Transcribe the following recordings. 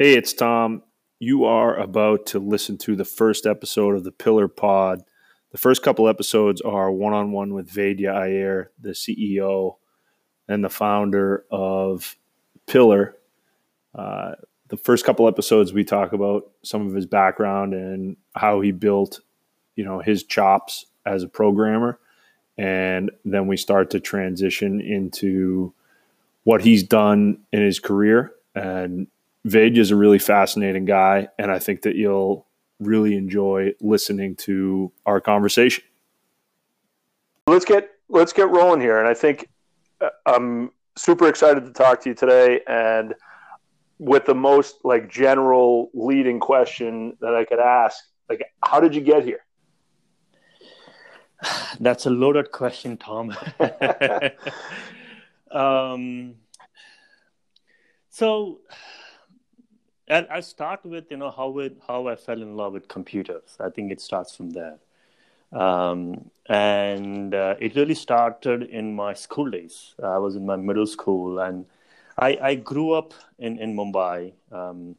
Hey, it's Tom. You are about to listen to the first episode of the Pillar Pod. The first couple episodes are one on one with Vaidya Iyer, the CEO and the founder of Pillar. Uh, the first couple episodes, we talk about some of his background and how he built, you know, his chops as a programmer, and then we start to transition into what he's done in his career and Vage is a really fascinating guy, and I think that you'll really enjoy listening to our conversation. Let's get let's get rolling here, and I think uh, I'm super excited to talk to you today. And with the most like general leading question that I could ask, like, how did you get here? That's a loaded question, Tom. um, so and I start with you know how it how I fell in love with computers. I think it starts from there, um, and uh, it really started in my school days. I was in my middle school, and I, I grew up in in Mumbai, um,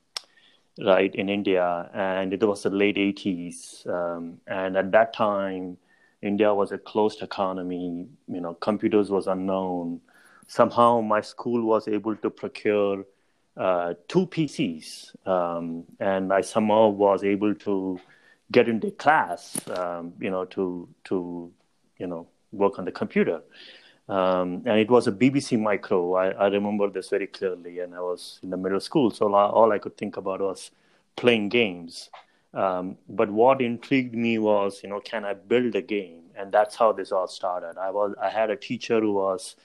right in India, and it was the late '80s, um, and at that time, India was a closed economy. You know, computers was unknown. Somehow, my school was able to procure uh, two PCs, um, and I somehow was able to get into class, um, you know, to to you know work on the computer. Um, and it was a BBC Micro. I, I, remember this very clearly, and I was in the middle school, so all I could think about was playing games. Um, but what intrigued me was, you know, can I build a game? And that's how this all started. I was I had a teacher who was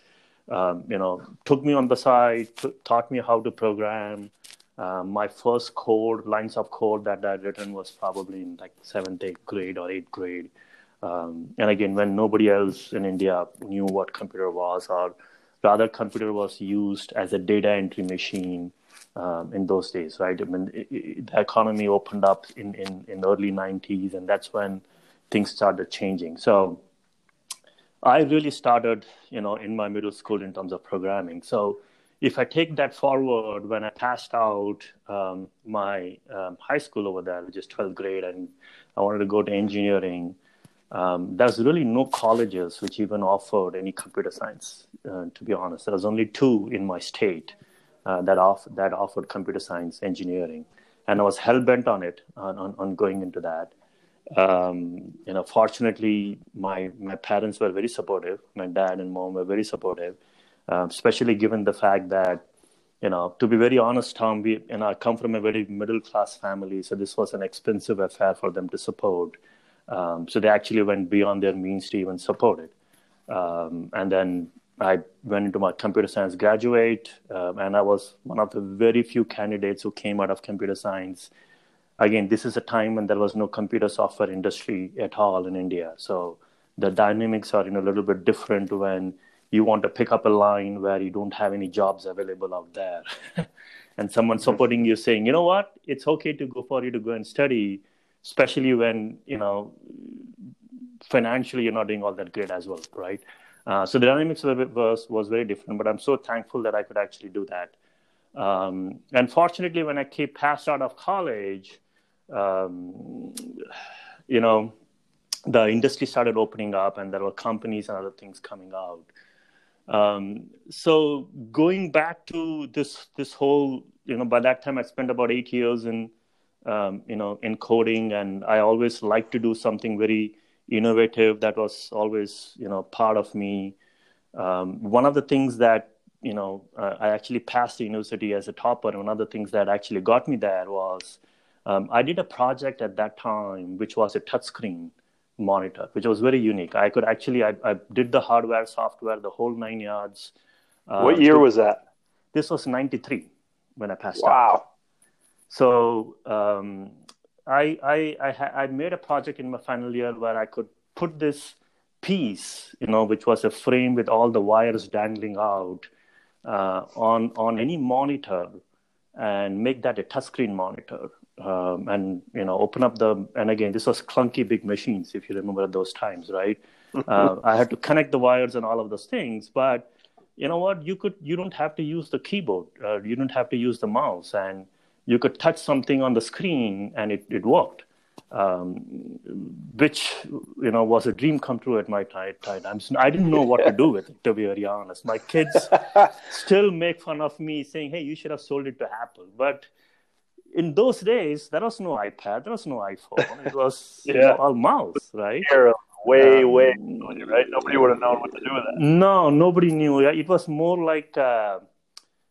um, you know, took me on the side, t- taught me how to program. Uh, my first code, lines of code that I'd written was probably in like seventh, eighth grade or eighth grade. Um, and again, when nobody else in India knew what computer was, or rather, computer was used as a data entry machine um, in those days, right? I mean, it, it, the economy opened up in, in, in early 90s, and that's when things started changing. So I really started, you know, in my middle school in terms of programming. So if I take that forward, when I passed out um, my um, high school over there, which is 12th grade, and I wanted to go to engineering, um, there's really no colleges which even offered any computer science. Uh, to be honest, there was only two in my state uh, that off that offered computer science engineering, and I was hell bent on it on, on, on going into that um, you know, fortunately, my my parents were very supportive. My dad and mom were very supportive, uh, especially given the fact that, you know, to be very honest, Tom, we you know, I come from a very middle class family, so this was an expensive affair for them to support. Um, so they actually went beyond their means to even support it. Um, and then I went into my computer science graduate, uh, and I was one of the very few candidates who came out of computer science again, this is a time when there was no computer software industry at all in India. So the dynamics are in a little bit different when you want to pick up a line where you don't have any jobs available out there. and someone mm-hmm. supporting you saying, you know what, it's okay to go for you to go and study, especially when, you know, financially you're not doing all that great as well, right? Uh, so the dynamics was, was very different, but I'm so thankful that I could actually do that. Um, unfortunately, when I came passed out of college, um, you know, the industry started opening up and there were companies and other things coming out. Um, so going back to this this whole, you know, by that time I spent about eight years in, um, you know, in coding, and I always liked to do something very innovative. That was always, you know, part of me. Um, one of the things that you know, uh, I actually passed the university as a topper. One of the things that actually got me there was um, I did a project at that time, which was a touchscreen monitor, which was very unique. I could actually, I, I did the hardware, software, the whole nine yards. Uh, what year was that? This was 93 when I passed wow. out. Wow. So um, I, I, I, I made a project in my final year where I could put this piece, you know, which was a frame with all the wires dangling out uh, on, on any monitor and make that a touchscreen monitor um, and you know open up the and again this was clunky big machines if you remember those times right uh, i had to connect the wires and all of those things but you know what you could you don't have to use the keyboard uh, you don't have to use the mouse and you could touch something on the screen and it, it worked um, which you know was a dream come true at my time. I didn't know what to do with it, to be very honest. My kids still make fun of me, saying, "Hey, you should have sold it to Apple." But in those days, there was no iPad, there was no iPhone. It was yeah. you know, all mouse, right? Way, um, way, right? Nobody would have known what to do with it. No, nobody knew. It was more like. Uh,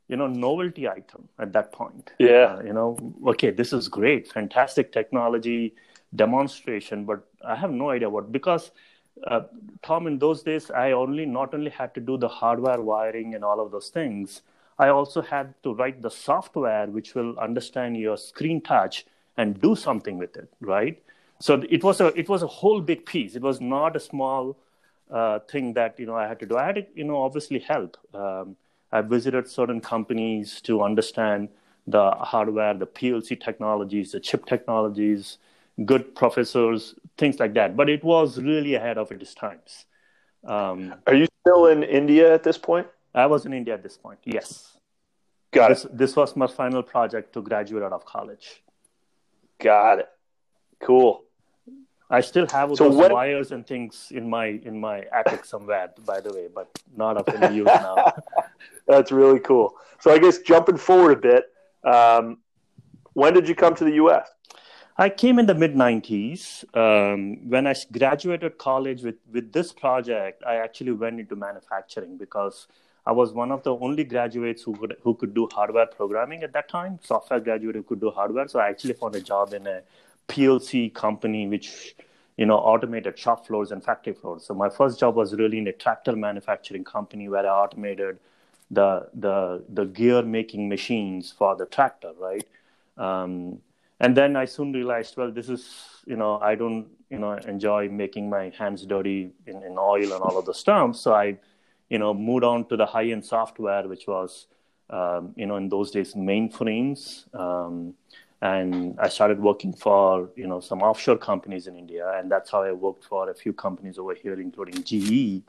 you know novelty item at that point yeah uh, you know okay this is great fantastic technology demonstration, but I have no idea what because uh, Tom, in those days, I only not only had to do the hardware wiring and all of those things, I also had to write the software which will understand your screen touch and do something with it, right? So it was a it was a whole big piece. It was not a small uh, thing that you know I had to do. I had to you know obviously help. Um, I visited certain companies to understand the hardware, the PLC technologies, the chip technologies, good professors, things like that. But it was really ahead of its times. Um, Are you still in India at this point? I was in India at this point. Yes. Got this, it. This was my final project to graduate out of college. Got it. Cool. I still have so those when... wires and things in my in my attic somewhere, by the way, but not of any use now. That's really cool. So I guess jumping forward a bit, um, when did you come to the U.S.? I came in the mid 90s. Um, when I graduated college with, with this project, I actually went into manufacturing because I was one of the only graduates who could, who could do hardware programming at that time, software graduate who could do hardware. So I actually found a job in a PLC company which you know automated shop floors and factory floors. So my first job was really in a tractor manufacturing company where I automated the the the gear making machines for the tractor, right? Um, and then I soon realized, well, this is you know I don't you know enjoy making my hands dirty in, in oil and all of the stuff. So I you know moved on to the high end software, which was um, you know in those days mainframes. Um, and I started working for you know some offshore companies in India, and that's how I worked for a few companies over here, including GE,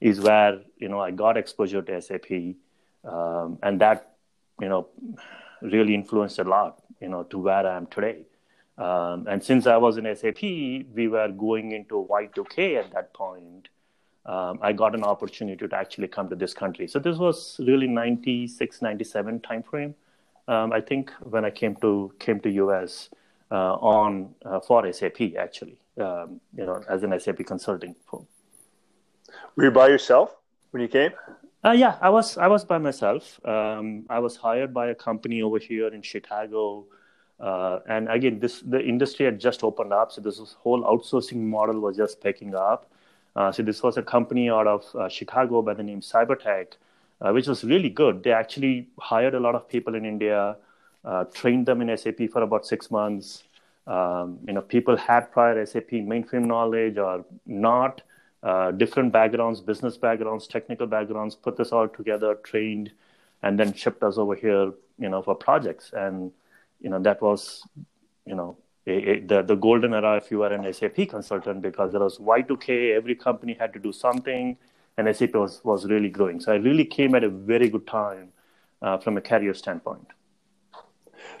is where you know I got exposure to SAP, um, and that you know really influenced a lot you know, to where I am today. Um, and since I was in SAP, we were going into Y2K at that point. Um, I got an opportunity to actually come to this country. So this was really 96, 97 timeframe. Um, I think when I came to came to US uh, on uh, for SAP actually, um, you know, as an SAP consulting firm. Were you by yourself when you came? Uh, yeah, I was I was by myself. Um, I was hired by a company over here in Chicago, uh, and again, this the industry had just opened up, so this whole outsourcing model was just picking up. Uh, so this was a company out of uh, Chicago by the name Cybertech, uh, which was really good. They actually hired a lot of people in India, uh, trained them in SAP for about six months. Um, you know, people had prior SAP mainframe knowledge or not uh, different backgrounds, business backgrounds, technical backgrounds, put this all together, trained, and then shipped us over here, you know, for projects. And you know that was, you know, the the golden era if you were an SAP consultant because there was Y2K, every company had to do something, and SAP was was really growing. So I really came at a very good time uh, from a career standpoint.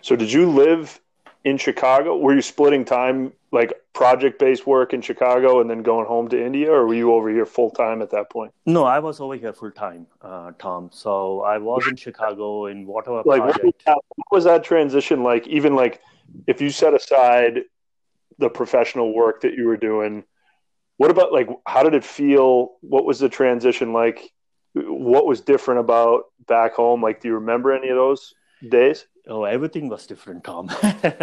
So did you live in Chicago? Were you splitting time like project based work in Chicago and then going home to India, or were you over here full time at that point? No, I was over here full time, uh, Tom. So I was in Chicago in whatever like project. What was that transition like? Even like if you set aside the professional work that you were doing, what about like how did it feel? What was the transition like? What was different about back home? Like, do you remember any of those days? Oh, everything was different, Tom.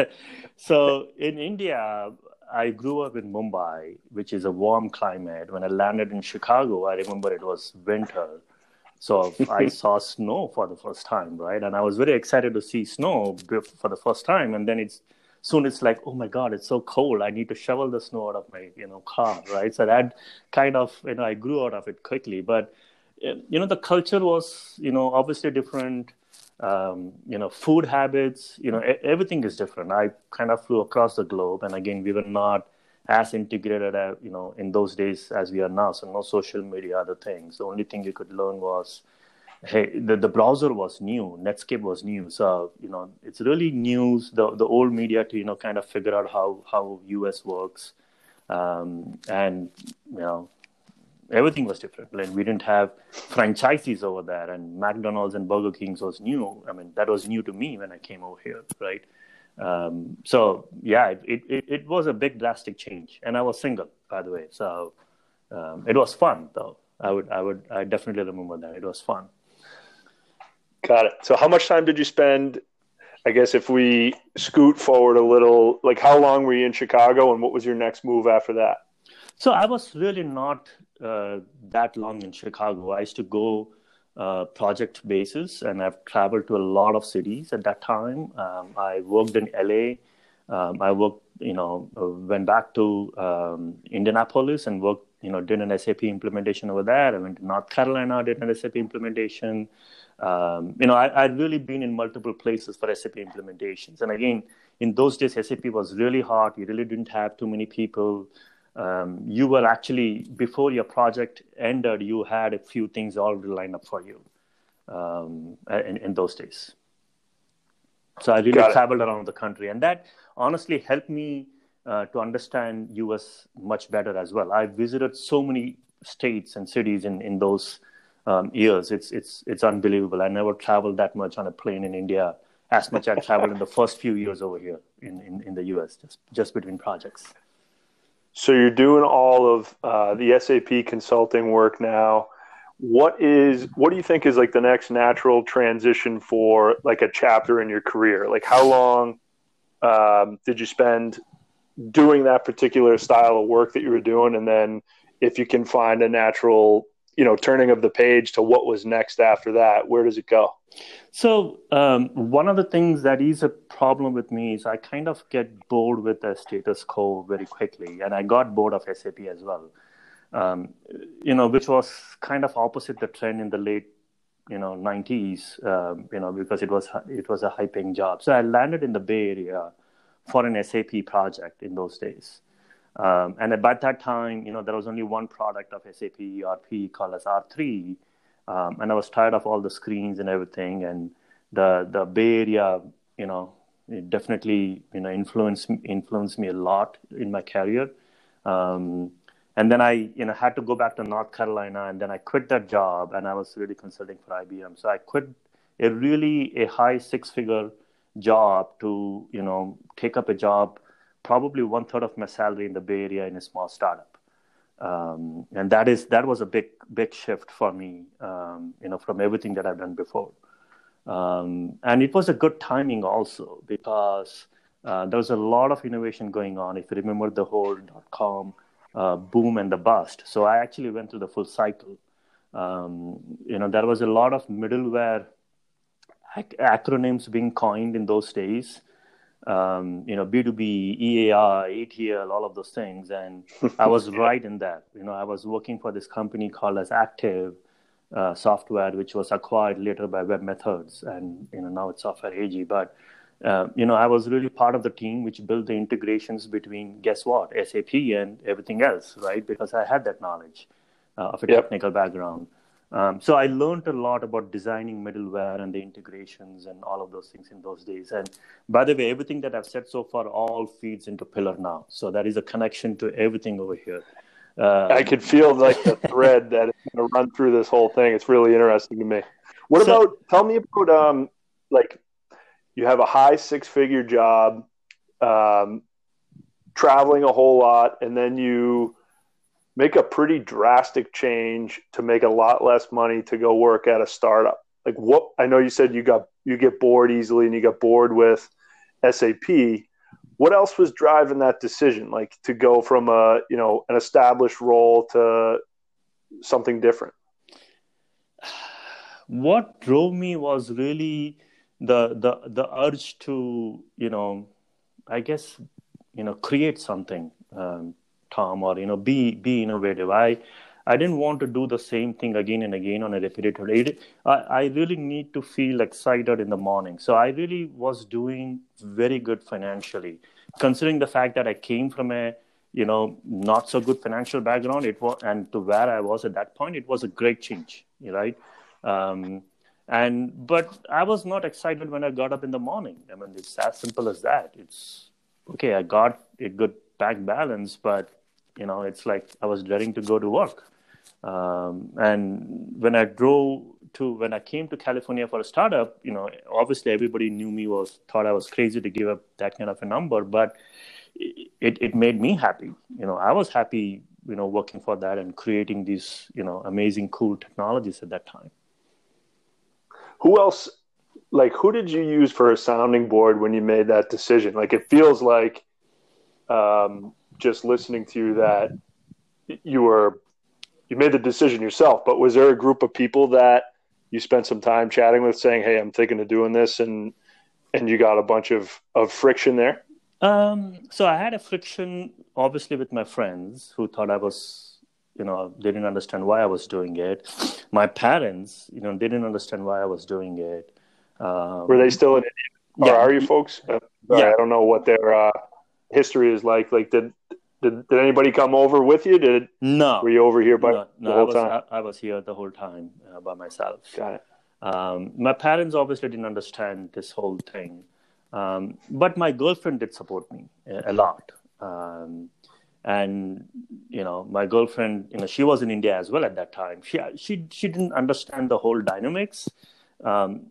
so in India, I grew up in Mumbai, which is a warm climate. When I landed in Chicago, I remember it was winter. So I saw snow for the first time, right? And I was very excited to see snow for the first time. And then it's soon it's like, oh my God, it's so cold. I need to shovel the snow out of my, you know, car, right? So that kind of, you know, I grew out of it quickly. But, you know, the culture was, you know, obviously different um, you know, food habits, you know, everything is different. I kind of flew across the globe, and again, we were not as integrated, uh, you know, in those days as we are now. So no social media, other things. The only thing you could learn was, hey, the, the browser was new, Netscape was new. So, you know, it's really new, the, the old media to, you know, kind of figure out how, how US works. Um, and, you know, everything was different. Like we didn't have franchises over there and McDonald's and Burger King's was new. I mean, that was new to me when I came over here, right? Um, so yeah, it, it, it was a big drastic change and I was single, by the way. So um, it was fun though. I would, I would, I definitely remember that. It was fun. Got it. So, how much time did you spend? I guess if we scoot forward a little, like how long were you in Chicago, and what was your next move after that? So, I was really not uh, that long in Chicago. I used to go uh, project basis, and I've traveled to a lot of cities at that time. Um, I worked in LA. Um, I worked, you know, uh, went back to um, Indianapolis and worked, you know, did an SAP implementation over there. I went to North Carolina, did an SAP implementation. Um, you know, I, I'd really been in multiple places for SAP implementations. And again, in those days, SAP was really hot. You really didn't have too many people. Um, you were actually, before your project ended, you had a few things already lined up for you um, in, in those days. So I really traveled around the country. And that honestly helped me uh, to understand US much better as well. I visited so many states and cities in, in those um, years. It's it's it's unbelievable. I never traveled that much on a plane in India as much I traveled in the first few years over here in, in, in the US, just just between projects. So you're doing all of uh, the SAP consulting work now. What is what do you think is like the next natural transition for like a chapter in your career? Like how long um, did you spend doing that particular style of work that you were doing, and then if you can find a natural you know turning of the page to what was next after that where does it go? So um, one of the things that is a problem with me is i kind of get bored with the status quo very quickly and i got bored of sap as well. Um, you know which was kind of opposite the trend in the late you know 90s um, you know because it was it was a high paying job. So i landed in the bay area for an sap project in those days um, and at that time, you know, there was only one product of SAP ERP called as R3, um, and I was tired of all the screens and everything. And the the Bay Area, you know, it definitely you know influenced influenced me a lot in my career. Um, and then I, you know, had to go back to North Carolina, and then I quit that job, and I was really consulting for IBM. So I quit a really a high six figure job to, you know, take up a job probably one third of my salary in the Bay Area in a small startup. Um, and that is that was a big big shift for me, um, you know, from everything that I've done before. Um, and it was a good timing also because uh, there was a lot of innovation going on. If you remember the whole dot com uh, boom and the bust, so I actually went through the full cycle. Um, you know, there was a lot of middleware ac- acronyms being coined in those days um, you know, B2B, EAR, ETL, all of those things. And I was right in that. You know, I was working for this company called as Active uh, Software, which was acquired later by webMethods. And, you know, now it's Software AG. But, uh, you know, I was really part of the team which built the integrations between, guess what, SAP and everything else, right? Because I had that knowledge uh, of a yep. technical background. Um, so I learned a lot about designing middleware and the integrations and all of those things in those days. And by the way, everything that I've said so far all feeds into Pillar now. So that is a connection to everything over here. Um, I could feel like the thread that is going to run through this whole thing. It's really interesting to me. What so, about? Tell me about um, like you have a high six figure job, um, traveling a whole lot, and then you make a pretty drastic change to make a lot less money to go work at a startup. Like what I know you said you got you get bored easily and you got bored with SAP. What else was driving that decision? Like to go from a you know an established role to something different? What drove me was really the the the urge to you know, I guess you know create something. Um, Tom, or you know, be be innovative. I I didn't want to do the same thing again and again on a repetitive. It, I, I really need to feel excited in the morning. So I really was doing very good financially, considering the fact that I came from a you know not so good financial background. It was and to where I was at that point, it was a great change, right? Um, and but I was not excited when I got up in the morning. I mean, it's as simple as that. It's okay. I got a good bank balance, but you know, it's like I was dreading to go to work. Um, and when I drove to when I came to California for a startup, you know, obviously everybody knew me was thought I was crazy to give up that kind of a number, but it it made me happy. You know, I was happy, you know, working for that and creating these, you know, amazing, cool technologies at that time. Who else? Like, who did you use for a sounding board when you made that decision? Like, it feels like, um, just listening to you, that you were you made the decision yourself. But was there a group of people that you spent some time chatting with, saying, "Hey, I'm thinking of doing this," and and you got a bunch of of friction there? Um, so I had a friction, obviously, with my friends who thought I was, you know, they didn't understand why I was doing it. My parents, you know, they didn't understand why I was doing it. Um, Were they still in India? Or yeah. are you folks? Uh, yeah. I don't know what their uh, history is like. Like, did, did did anybody come over with you? Did no? Were you over here by no, no, the whole I was, time? I, I, was here the whole time uh, by myself. Got it. Um, my parents obviously didn't understand this whole thing. Um, but my girlfriend did support me a, a lot. Um, and you know, my girlfriend, you know, she was in India as well at that time. She she she didn't understand the whole dynamics, um,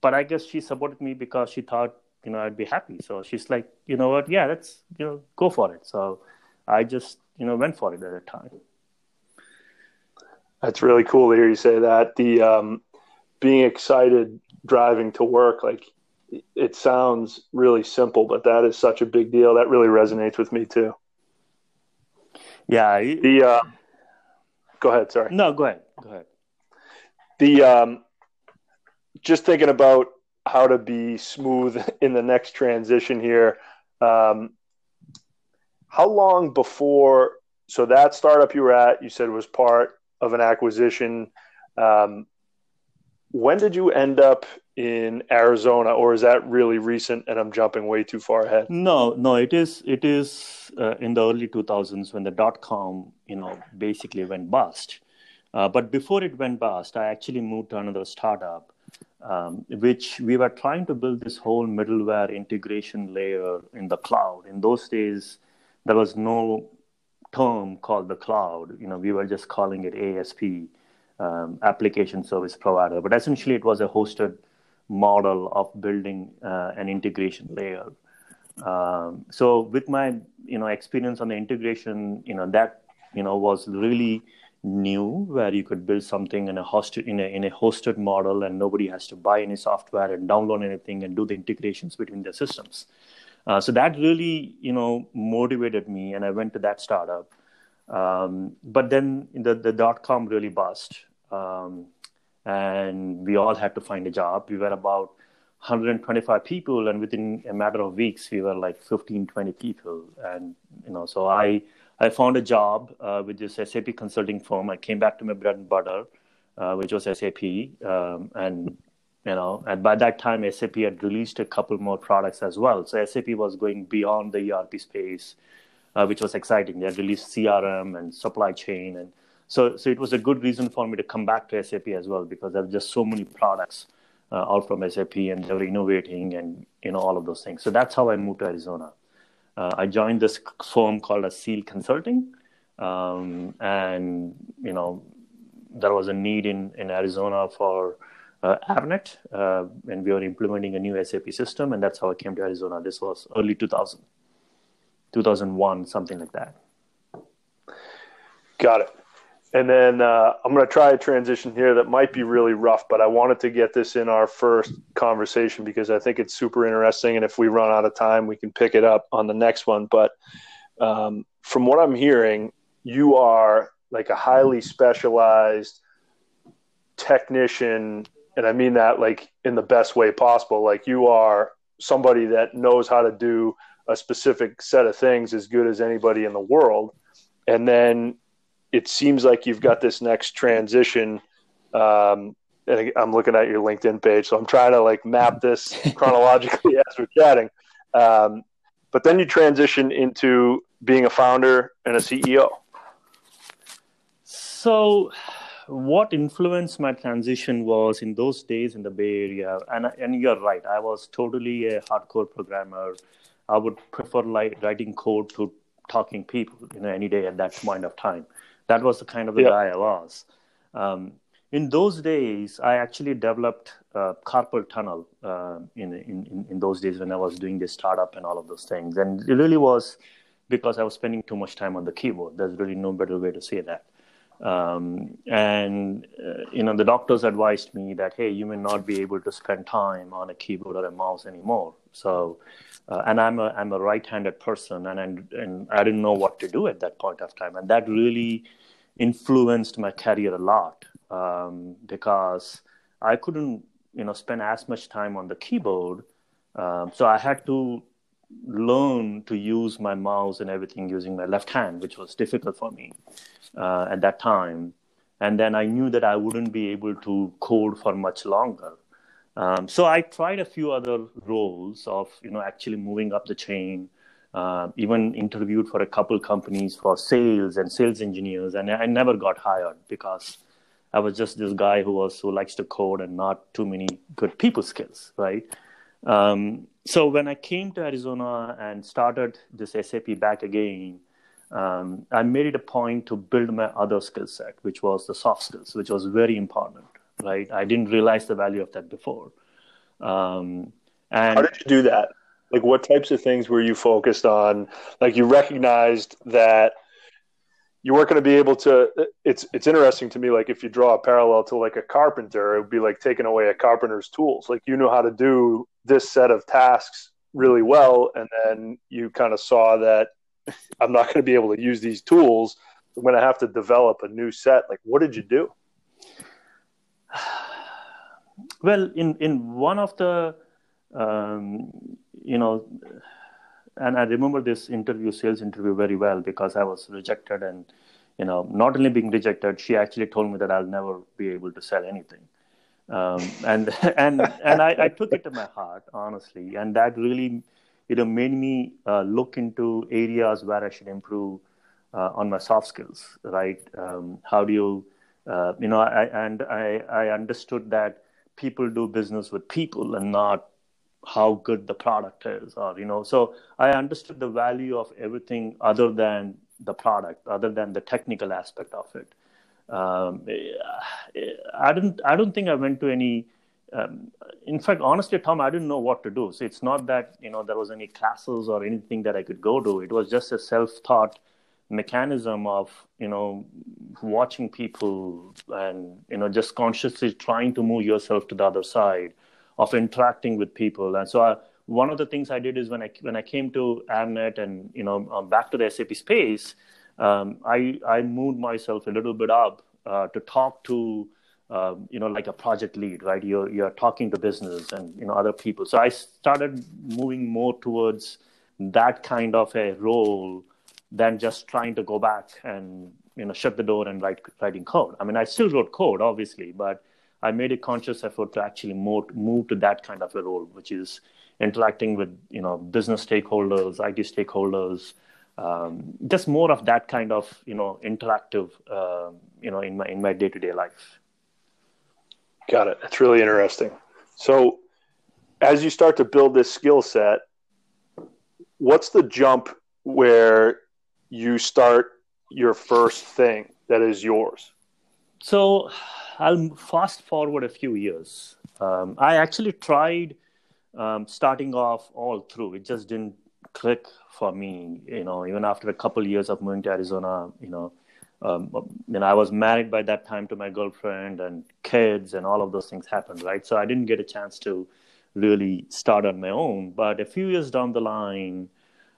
but I guess she supported me because she thought you know I'd be happy. So she's like, you know what, yeah, let's you know go for it. So I just you know went for it at the time. That's really cool to hear you say that. The um, being excited driving to work, like it sounds really simple, but that is such a big deal. That really resonates with me too. Yeah. The uh, go ahead. Sorry. No, go ahead. Go ahead. The um, just thinking about how to be smooth in the next transition here. Um, how long before? So that startup you were at, you said was part of an acquisition. Um, when did you end up in Arizona, or is that really recent and I'm jumping way too far ahead? No, no, it is it is uh, in the early 2000s when the dot com you know basically went bust. Uh, but before it went bust, I actually moved to another startup, um, which we were trying to build this whole middleware integration layer in the cloud. In those days, there was no term called the cloud. You know, we were just calling it ASP, um, application service provider. But essentially, it was a hosted model of building uh, an integration layer. Um, so with my you know experience on the integration, you know that you know was really new, where you could build something in a hosted in a in a hosted model, and nobody has to buy any software and download anything and do the integrations between the systems. Uh, so that really you know motivated me, and I went to that startup. Um, but then the the dot com really bust. Um, and we all had to find a job. We were about 125 people, and within a matter of weeks, we were like 15, 20 people. And you know, so I I found a job uh, with this SAP consulting firm. I came back to my bread and butter, uh, which was SAP, um, and you know, and by that time, SAP had released a couple more products as well. So SAP was going beyond the ERP space, uh, which was exciting. They had released CRM and supply chain and so, so it was a good reason for me to come back to SAP as well because there are just so many products uh, out from SAP and they were innovating and you know all of those things. So that's how I moved to Arizona. Uh, I joined this firm called Seal Consulting, um, and you know there was a need in in Arizona for uh, Avnet, uh, and we were implementing a new SAP system, and that's how I came to Arizona. This was early 2000, 2001, something like that. Got it. And then uh, I'm going to try a transition here that might be really rough, but I wanted to get this in our first conversation because I think it's super interesting. And if we run out of time, we can pick it up on the next one. But um, from what I'm hearing, you are like a highly specialized technician. And I mean that like in the best way possible. Like you are somebody that knows how to do a specific set of things as good as anybody in the world. And then it seems like you've got this next transition. Um, and I'm looking at your LinkedIn page, so I'm trying to like map this chronologically as we're chatting. Um, but then you transition into being a founder and a CEO. So, what influenced my transition was in those days in the Bay Area, and and you're right, I was totally a hardcore programmer. I would prefer like writing code to talking people, you know, any day at that point of time. That was the kind of the yeah. guy I was. Um, in those days, I actually developed uh, carpal tunnel uh, in, in in those days when I was doing this startup and all of those things, and it really was because I was spending too much time on the keyboard. There's really no better way to say that. Um, and uh, you know, the doctors advised me that hey, you may not be able to spend time on a keyboard or a mouse anymore. So, uh, and I'm a I'm a right-handed person, and, and and I didn't know what to do at that point of time, and that really influenced my career a lot um, because I couldn't you know spend as much time on the keyboard. Um, so I had to learn to use my mouse and everything using my left hand, which was difficult for me uh, at that time. And then I knew that I wouldn't be able to code for much longer. Um, so I tried a few other roles of, you know, actually moving up the chain. Uh, even interviewed for a couple companies for sales and sales engineers, and I never got hired because I was just this guy who who likes to code and not too many good people skills, right? Um, so when I came to Arizona and started this SAP back again, um, I made it a point to build my other skill set, which was the soft skills, which was very important. Right, I didn't realize the value of that before. Um, and how did you do that? Like, what types of things were you focused on? Like, you recognized that you weren't going to be able to. It's it's interesting to me. Like, if you draw a parallel to like a carpenter, it would be like taking away a carpenter's tools. Like, you know how to do this set of tasks really well, and then you kind of saw that I'm not going to be able to use these tools. I'm going to have to develop a new set. Like, what did you do? Well, in in one of the, um, you know, and I remember this interview, sales interview, very well because I was rejected, and you know, not only being rejected, she actually told me that I'll never be able to sell anything. Um, and and and I, I, took it to my heart honestly and that really you know made me uh, look into areas where I should improve uh, on my soft skills, right? Um, how do you, uh, you know, I, and I, I understood that people do business with people and not how good the product is, or you know, so I understood the value of everything other than the product, other than the technical aspect of it. Um, I don't, I don't think I went to any um, in fact, honestly, Tom, I didn't know what to do. So it's not that you know there was any classes or anything that I could go to. It was just a self-taught mechanism of you know watching people and you know just consciously trying to move yourself to the other side of interacting with people. And so I, one of the things I did is when I when I came to Avnet and you know um, back to the SAP space, um, I I moved myself a little bit up uh, to talk to um, you know, like a project lead, right? You're you're talking to business and you know other people. So I started moving more towards that kind of a role than just trying to go back and you know shut the door and write writing code. I mean, I still wrote code, obviously, but I made a conscious effort to actually move move to that kind of a role, which is interacting with you know business stakeholders, IT stakeholders, um, just more of that kind of you know interactive uh, you know in my in my day to day life. Got it. That's really interesting. So, as you start to build this skill set, what's the jump where you start your first thing that is yours? So, I'll fast forward a few years. Um, I actually tried um, starting off all through. It just didn't click for me. You know, even after a couple years of moving to Arizona, you know, um, know, I was married by that time to my girlfriend and kids, and all of those things happened, right? So I didn't get a chance to really start on my own. But a few years down the line,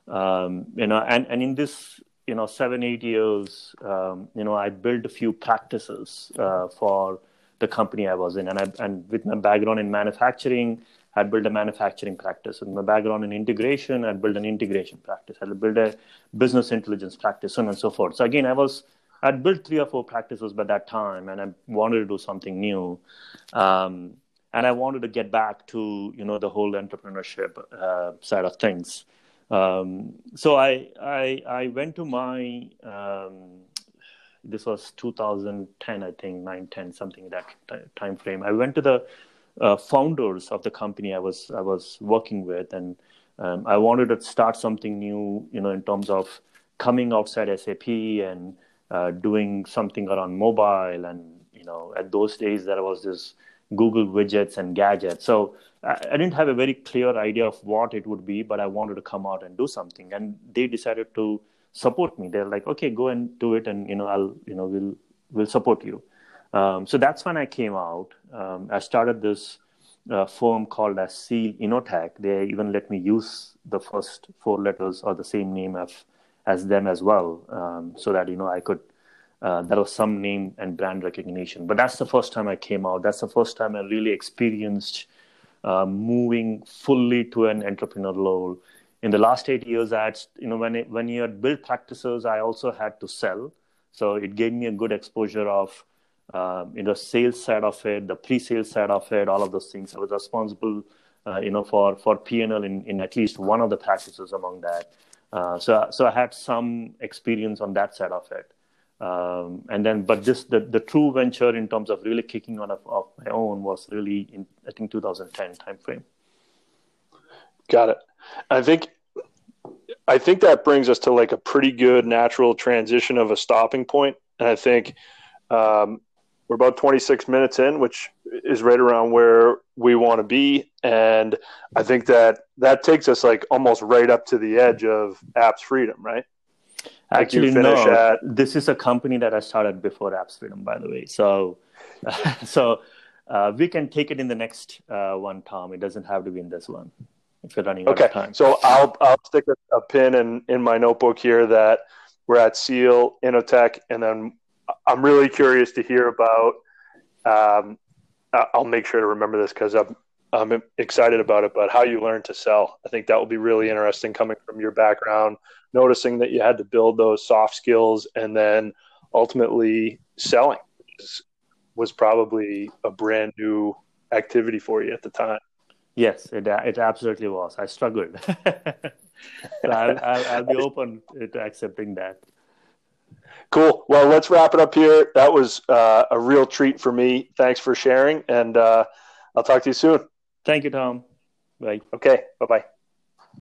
um, you know, and, and in this, you know, seven, eight years, um, you know, I built a few practices uh, for the company I was in. And, I, and with my background in manufacturing, I'd built a manufacturing practice. With my background in integration, I'd built an integration practice. I'd built a business intelligence practice, on and so forth. So again, I was I'd built three or four practices by that time, and I wanted to do something new. Um, and I wanted to get back to you know the whole entrepreneurship uh, side of things. Um, so I, I I went to my um, This was 2010, I think, 9, 10, something that time frame. I went to the uh, founders of the company I was I was working with, and um, I wanted to start something new, you know, in terms of coming outside SAP and uh, doing something around mobile. And you know, at those days there was this Google widgets and gadgets. So I, I didn't have a very clear idea of what it would be, but I wanted to come out and do something. And they decided to support me. They're like, okay, go and do it, and you know, I'll you know, we'll we'll support you. Um, so that's when I came out. Um, I started this uh, firm called as Seal Innotech. They even let me use the first four letters or the same name as as them as well, um, so that you know I could. Uh, there was some name and brand recognition, but that's the first time I came out. That's the first time I really experienced uh, moving fully to an entrepreneurial role. In the last eight years, I had, you know, when it, when you had built practices, I also had to sell. So it gave me a good exposure of um, you know sales side of it, the pre-sales side of it, all of those things. I was responsible, uh, you know, for for P&L in, in at least one of the practices among that. Uh, so so I had some experience on that side of it. Um, and then, but this the, the true venture in terms of really kicking on of, of my own was really in I think 2010 timeframe. Got it. I think I think that brings us to like a pretty good natural transition of a stopping point. And I think um, we're about 26 minutes in, which is right around where we want to be. And I think that that takes us like almost right up to the edge of Apps Freedom, right? Actually, no. At... This is a company that I started before Apps Freedom, by the way. So, so uh, we can take it in the next uh, one, Tom. It doesn't have to be in this one if you're running okay. out of time. So I'll I'll stick a, a pin in in my notebook here that we're at Seal Innotech, and then I'm really curious to hear about. Um, I'll make sure to remember this because I'm I'm excited about it. But how you learn to sell, I think that will be really interesting coming from your background. Noticing that you had to build those soft skills and then ultimately selling was probably a brand new activity for you at the time. Yes, it it absolutely was. I struggled. I'll, I'll, I'll be open to accepting that. Cool. Well, let's wrap it up here. That was uh, a real treat for me. Thanks for sharing, and uh, I'll talk to you soon. Thank you, Tom. Bye. Okay. Bye bye.